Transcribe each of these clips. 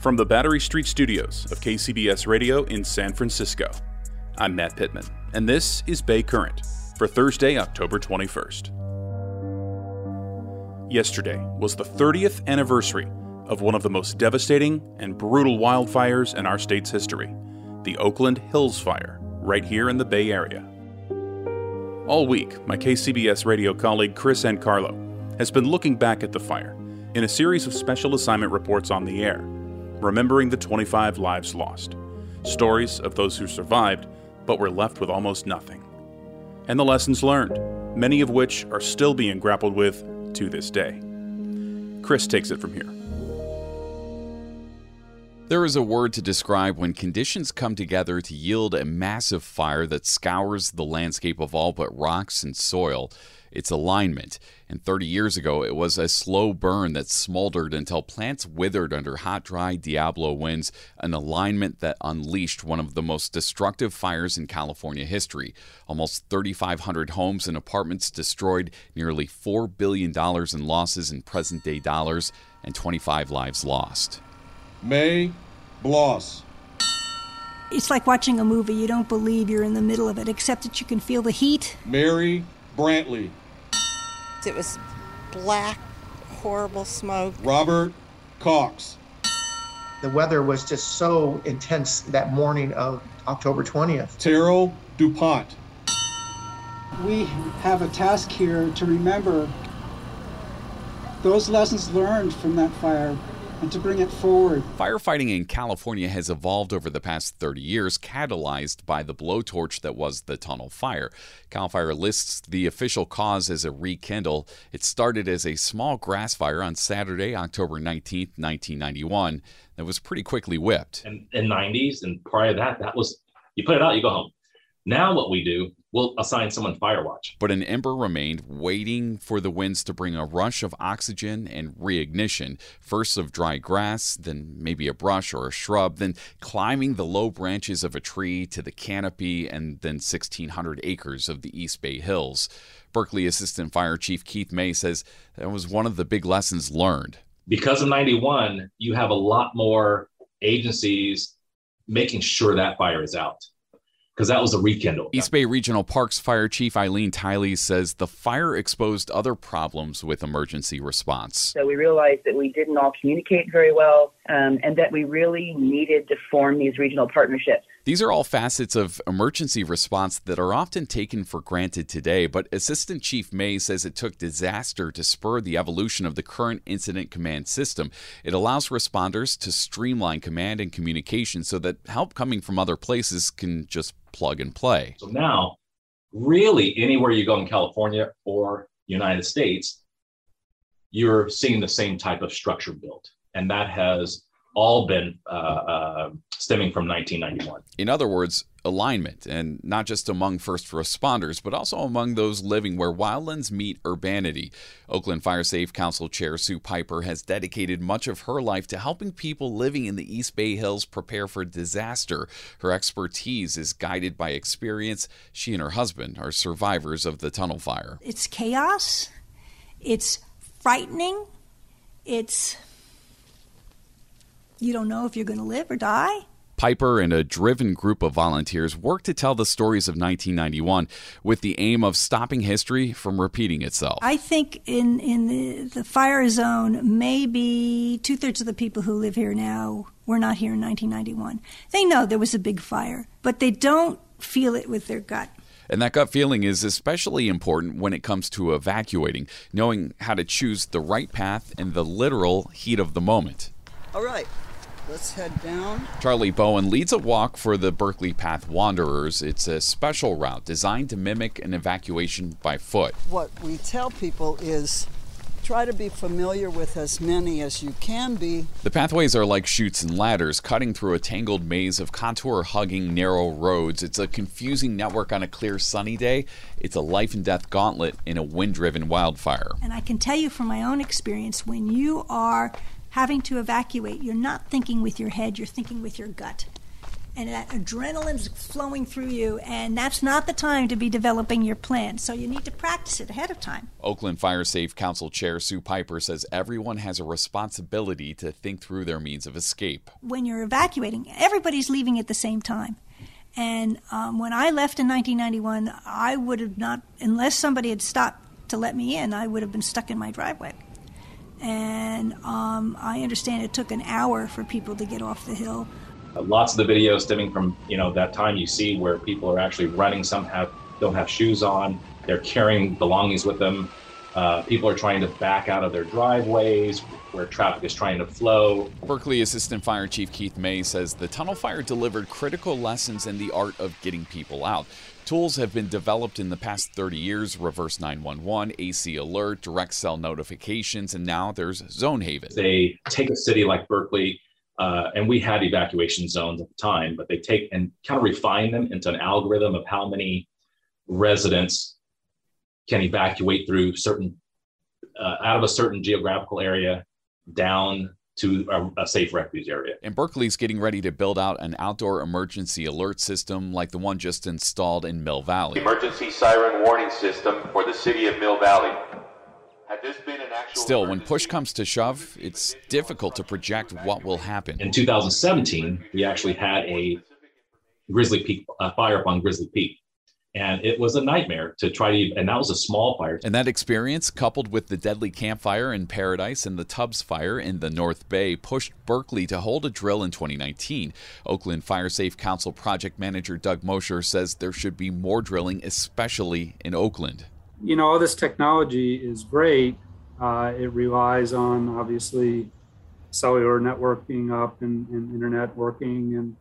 From the Battery Street Studios of KCBS Radio in San Francisco, I'm Matt Pittman, and this is Bay Current for Thursday, October 21st. Yesterday was the 30th anniversary of one of the most devastating and brutal wildfires in our state's history the Oakland Hills Fire, right here in the Bay Area. All week, my KCBS radio colleague Kris Ankarlo has been looking back at the fire in a series of special assignment reports on the air, remembering the 25 lives lost, stories of those who survived but were left with almost nothing, and the lessons learned, many of which are still being grappled with to this day. Kris takes it from here. There is a word to describe when conditions come together to yield a massive fire that scours the landscape of all but rocks and soil. It's alignment. And 30 years ago, it was a slow burn that smoldered until plants withered under hot, dry Diablo winds, an alignment that unleashed one of the most destructive fires in California history. Almost 3,500 homes and apartments destroyed, nearly $4 billion in losses in present day dollars, and 25 lives lost. May Bloss. It's like watching a movie. You don't believe you're in the middle of it, except that you can feel the heat. Mary Brantley. It was black, horrible smoke. Robert Cox. The weather was just so intense that morning of October 20th. Terrell DuPont. We have a task here to remember those lessons learned from that fire and to bring it forward. Firefighting in California has evolved over the past 30 years, catalyzed by the blowtorch that was the tunnel fire. CAL FIRE lists the official cause as a rekindle. It started as a small grass fire on Saturday, October 19, 1991, that was pretty quickly whipped. In the 90s and prior to that, that was you put it out, you go home. Now what we do, we'll assign someone fire watch. But an ember remained, waiting for the winds to bring a rush of oxygen and reignition. First of dry grass, then maybe a brush or a shrub, then climbing the low branches of a tree to the canopy, and then 1,600 acres of the East Bay Hills. Berkeley Assistant Fire Chief Keith May says that was one of the big lessons learned. Because of 91, you have a lot more agencies making sure that fire is out because that was a rekindle. East Bay Regional Parks Fire Chief Aileen Theile says the fire exposed other problems with emergency response. So we realized that we didn't all communicate very well um, and that we really needed to form these regional partnerships. These are all facets of emergency response that are often taken for granted today, but Assistant Chief May says it took disaster to spur the evolution of the current incident command system. It allows responders to streamline command and communication so that help coming from other places can just plug and play. So now, really, anywhere you go in California or United States, you're seeing the same type of structure built. And that has all been uh, uh, stemming from 1991. In other words, alignment, and not just among first responders, but also among those living where wildlands meet urbanity. Oakland Fire Safe Council Chair Sue Piper has dedicated much of her life to helping people living in the East Bay Hills prepare for disaster. Her expertise is guided by experience. She and her husband are survivors of the tunnel fire. It's chaos, it's frightening, it's you don't know if you're going to live or die. Piper and a driven group of volunteers worked to tell the stories of 1991 with the aim of stopping history from repeating itself. I think in, in the, the fire zone, maybe two thirds of the people who live here now were not here in 1991. They know there was a big fire, but they don't feel it with their gut. And that gut feeling is especially important when it comes to evacuating, knowing how to choose the right path in the literal heat of the moment. All right, let's head down. Charlie Bowen leads a walk for the Berkeley Path Wanderers. It's a special route designed to mimic an evacuation by foot. What we tell people is try to be familiar with as many as you can be. The pathways are like chutes and ladders, cutting through a tangled maze of contour hugging narrow roads. It's a confusing network on a clear sunny day. It's a life and death gauntlet in a wind driven wildfire. And I can tell you from my own experience when you are having to evacuate, you're not thinking with your head, you're thinking with your gut and that adrenaline's flowing through you, and that's not the time to be developing your plan. So you need to practice it ahead of time. Oakland Fire Safe Council Chair Sue Piper says everyone has a responsibility to think through their means of escape. When you're evacuating, everybody's leaving at the same time. And um, when I left in 1991, I would have not, unless somebody had stopped to let me in, I would have been stuck in my driveway. And um, I understand it took an hour for people to get off the hill. Lots of the videos stemming from you know that time you see where people are actually running. Some have don't have shoes on. They're carrying belongings with them. Uh, people are trying to back out of their driveways where traffic is trying to flow. Berkeley Assistant Fire Chief Keith May says the tunnel fire delivered critical lessons in the art of getting people out. Tools have been developed in the past 30 years reverse 911, AC alert, direct cell notifications, and now there's Zonehaven. They take a city like Berkeley uh, and we had evacuation zones at the time, but they take and kind of refine them into an algorithm of how many residents can evacuate through certain uh, out of a certain geographical area down to a, a, safe refuge area. And Berkeley's getting ready to build out an outdoor emergency alert system like the one just installed in Mill Valley. Emergency siren warning system for the city of Mill Valley. Still, when push comes to shove, it's difficult to project what will happen. In 2017, we actually had a Grizzly Peak uh, fire up on Grizzly Peak. And it was a nightmare to try to, and that was a small fire. And that experience, coupled with the deadly Camp Fire in Paradise and the Tubbs fire in the North Bay, pushed Berkeley to hold a drill in 2019. Oakland Fire Safe Council project manager Doug Mosher says there should be more drilling, especially in Oakland you know, all this technology is great. Uh, it relies on obviously cellular network being up and, and, internet working. And,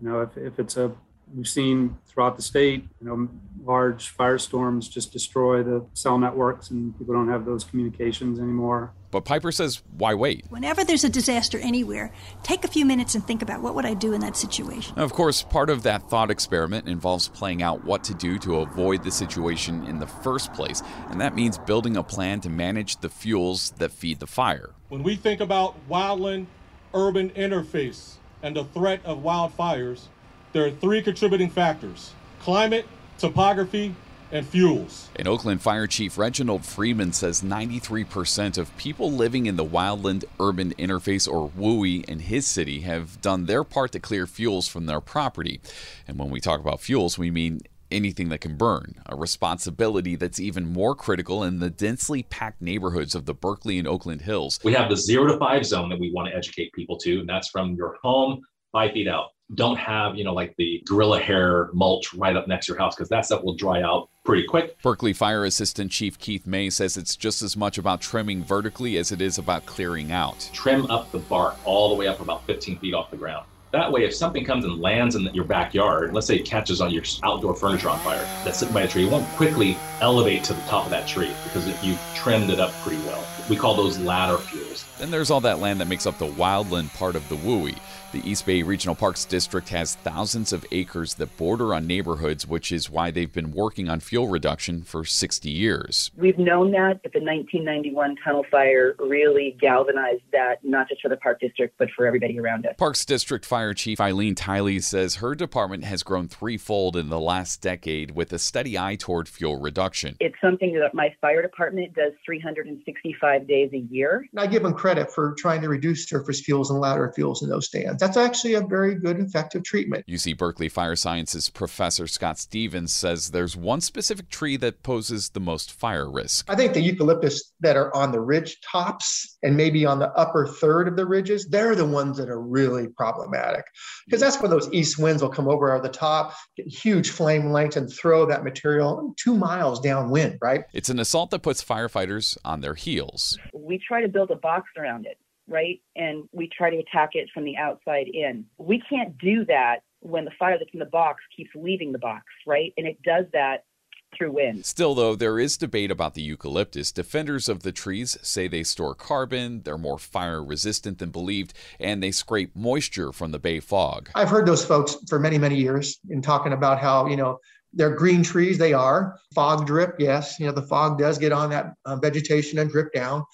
you know, if, if it's a, we've seen throughout the state, you know, large firestorms just destroy the cell networks and people don't have those communications anymore. But Piper says, why wait? Whenever there's a disaster anywhere, take a few minutes and think about what would I do in that situation. Of course, part of that thought experiment involves playing out what to do to avoid the situation in the first place, and that means building a plan to manage the fuels that feed the fire. When we think about wildland urban interface and the threat of wildfires, there are three contributing factors climate, topography, and fuels. And Oakland Fire Chief Reginald Freeman says 93% of people living in the wildland urban interface or WUI in his city have done their part to clear fuels from their property. And when we talk about fuels, we mean anything that can burn, a responsibility that's even more critical in the densely packed neighborhoods of the Berkeley and Oakland Hills. We have the zero to five zone that we want to educate people to, and that's from your home five feet out don't have, you know, like the gorilla hair mulch right up next to your house because that stuff will dry out pretty quick. Berkeley Fire Assistant Chief Keith May says it's just as much about trimming vertically as it is about clearing out. Trim up the bark all the way up about 15 feet off the ground. That way, if something comes and lands in your backyard, let's say it catches on your outdoor furniture on fire that's sitting by a tree, it won't quickly elevate to the top of that tree because you've trimmed it up pretty well. We call those ladder fuels. Then there's all that land that makes up the wildland part of the WUI. The East Bay Regional Parks District has thousands of acres that border on neighborhoods, which is why they've been working on fuel reduction for 60 years. We've known that, but the 1991 tunnel fire really galvanized that, not just for the Park District, but for everybody around us. Parks District Fire Chief Aileen Theile says her department has grown threefold in the last decade with a steady eye toward fuel reduction. It's something that my fire department does 365 five days a year. And I give them credit for trying to reduce surface fuels and ladder fuels in those stands. That's actually a very good, effective treatment. UC Berkeley Fire Sciences professor Scott Stevens says there's one specific tree that poses the most fire risk. I think the eucalyptus that are on the ridge tops and maybe on the upper third of the ridges, they're the ones that are really problematic because that's when those east winds will come over the top, get huge flame lengths, and throw that material two miles downwind, right? It's an assault that puts firefighters on their heels. We try to build a box around it, right? And we try to attack it from the outside in. We can't do that when the fire that's in the box keeps leaving the box, right? And it does that through wind. Still, though, there is debate about the eucalyptus. Defenders of the trees say they store carbon, they're more fire resistant than believed, and they scrape moisture from the bay fog. I've heard those folks for many, many years in talking about how, you know, they're green trees, they are. Fog drip, yes. You know, the fog does get on that uh, vegetation and drip down,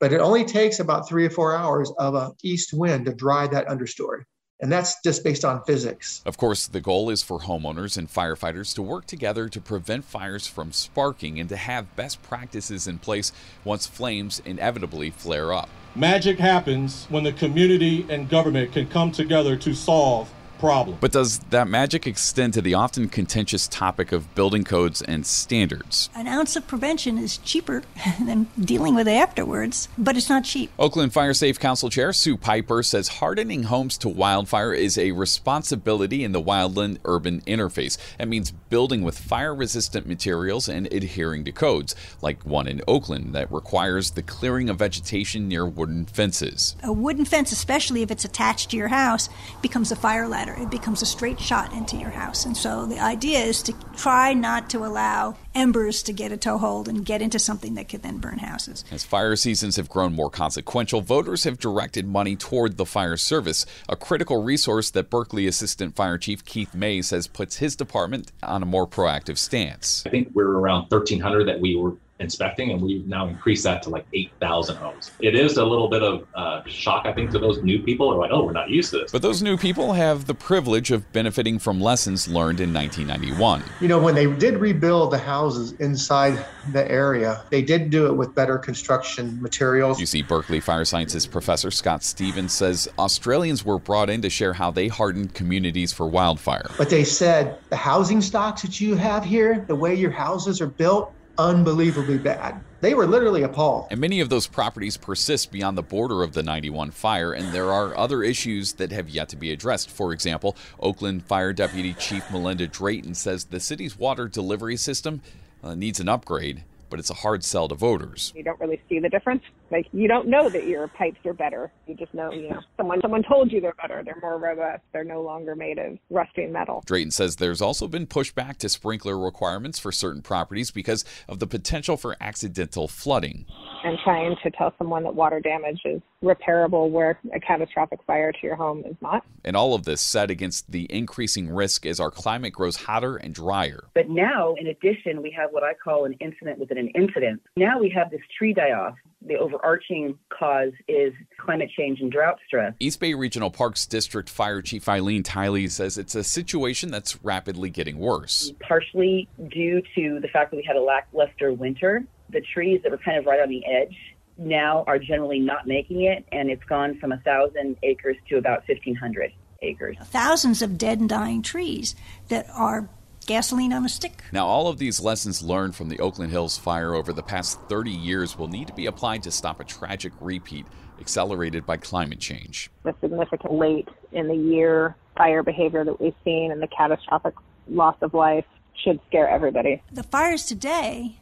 but it only takes about three or four hours of a east wind to dry that understory. And that's just based on physics. Of course, the goal is for homeowners and firefighters to work together to prevent fires from sparking and to have best practices in place once flames inevitably flare up. Magic happens when the community and government can come together to solve problem. But does that magic extend to the often contentious topic of building codes and standards? An ounce of prevention is cheaper than dealing with it afterwards, but it's not cheap. Oakland Fire Safe Council Chair Sue Piper says hardening homes to wildfire is a responsibility in the wildland urban interface. That means building with fire resistant materials and adhering to codes, like one in Oakland that requires the clearing of vegetation near wooden fences. A wooden fence, especially if it's attached to your house, becomes a fire ladder ladder. It becomes a straight shot into your house. And so the idea is to try not to allow embers to get a toehold and get into something that could then burn houses. As fire seasons have grown more consequential, voters have directed money toward the fire service, a critical resource that Berkeley Assistant Fire Chief Keith May says puts his department on a more proactive stance. I think we're around 1,300 that we were inspecting, and we've now increased that to like 8,000 homes. It is a little bit of uh, shock, I think, to those new people. They're like, oh, we're not used to this. But those new people have the privilege of benefiting from lessons learned in 1991. You know, when they did rebuild the houses inside the area, they did do it with better construction materials. UC Berkeley Fire Sciences professor Scott Stevens says Australians were brought in to share how they hardened communities for wildfire. But they said the housing stocks that you have here, the way your houses are built, unbelievably bad. They were literally appalled. And many of those properties persist beyond the border of the 91 fire, and there are other issues that have yet to be addressed. For example, Oakland Fire Deputy Chief Melinda Drayton says the city's water delivery system uh, needs an upgrade but it's a hard sell to voters. You don't really see the difference. Like you don't know that your pipes are better. You just know, you know, someone someone told you they're better. They're more robust. They're no longer made of rusty metal. Drayton says there's also been pushback to sprinkler requirements for certain properties because of the potential for accidental flooding. And trying to tell someone that water damage is repairable where a catastrophic fire to your home is not. And all of this set against the increasing risk as our climate grows hotter and drier. But now, in addition, we have what I call an incident within an incident. Now we have this tree die off. The overarching cause is climate change and drought stress. East Bay Regional Parks District Fire Chief Aileen Theile says it's a situation that's rapidly getting worse. Partially due to the fact that we had a lackluster winter, the trees that were kind of right on the edge now are generally not making it, and it's gone from a thousand acres to about fifteen hundred acres. Thousands of dead and dying trees that are gasoline on a stick. Now, all of these lessons learned from the Oakland Hills fire over the past 30 years will need to be applied to stop a tragic repeat accelerated by climate change. The significant late in the year fire behavior that we've seen and the catastrophic loss of life should scare everybody. The fires today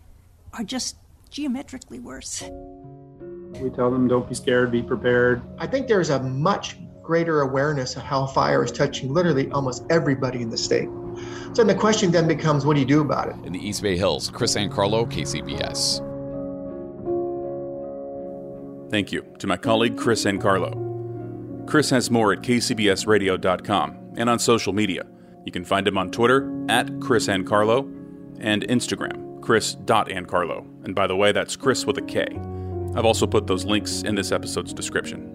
are just geometrically worse. We tell them don't be scared, be prepared. I think there's a much greater awareness of how fire is touching literally almost everybody in the state. So the question then becomes what do you do about it? In the East Bay Hills, Kris Ankarlo, KCBS. Thank you to my colleague Kris Ankarlo. Kris has more at kcbsradio.com and on social media. You can find him on Twitter at Kris Ankarlo and Instagram, chris.ancarlo. And by the way, that's Kris with a K. I've also put those links in this episode's description.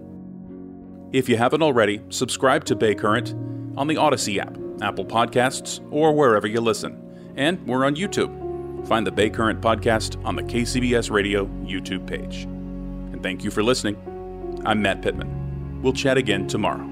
If you haven't already, subscribe to Bay Current on the Odyssey app, Apple Podcasts, or wherever you listen. And we're on YouTube. Find the Bay Current podcast on the KCBS Radio YouTube page. And thank you for listening. I'm Matt Pittman. We'll chat again tomorrow.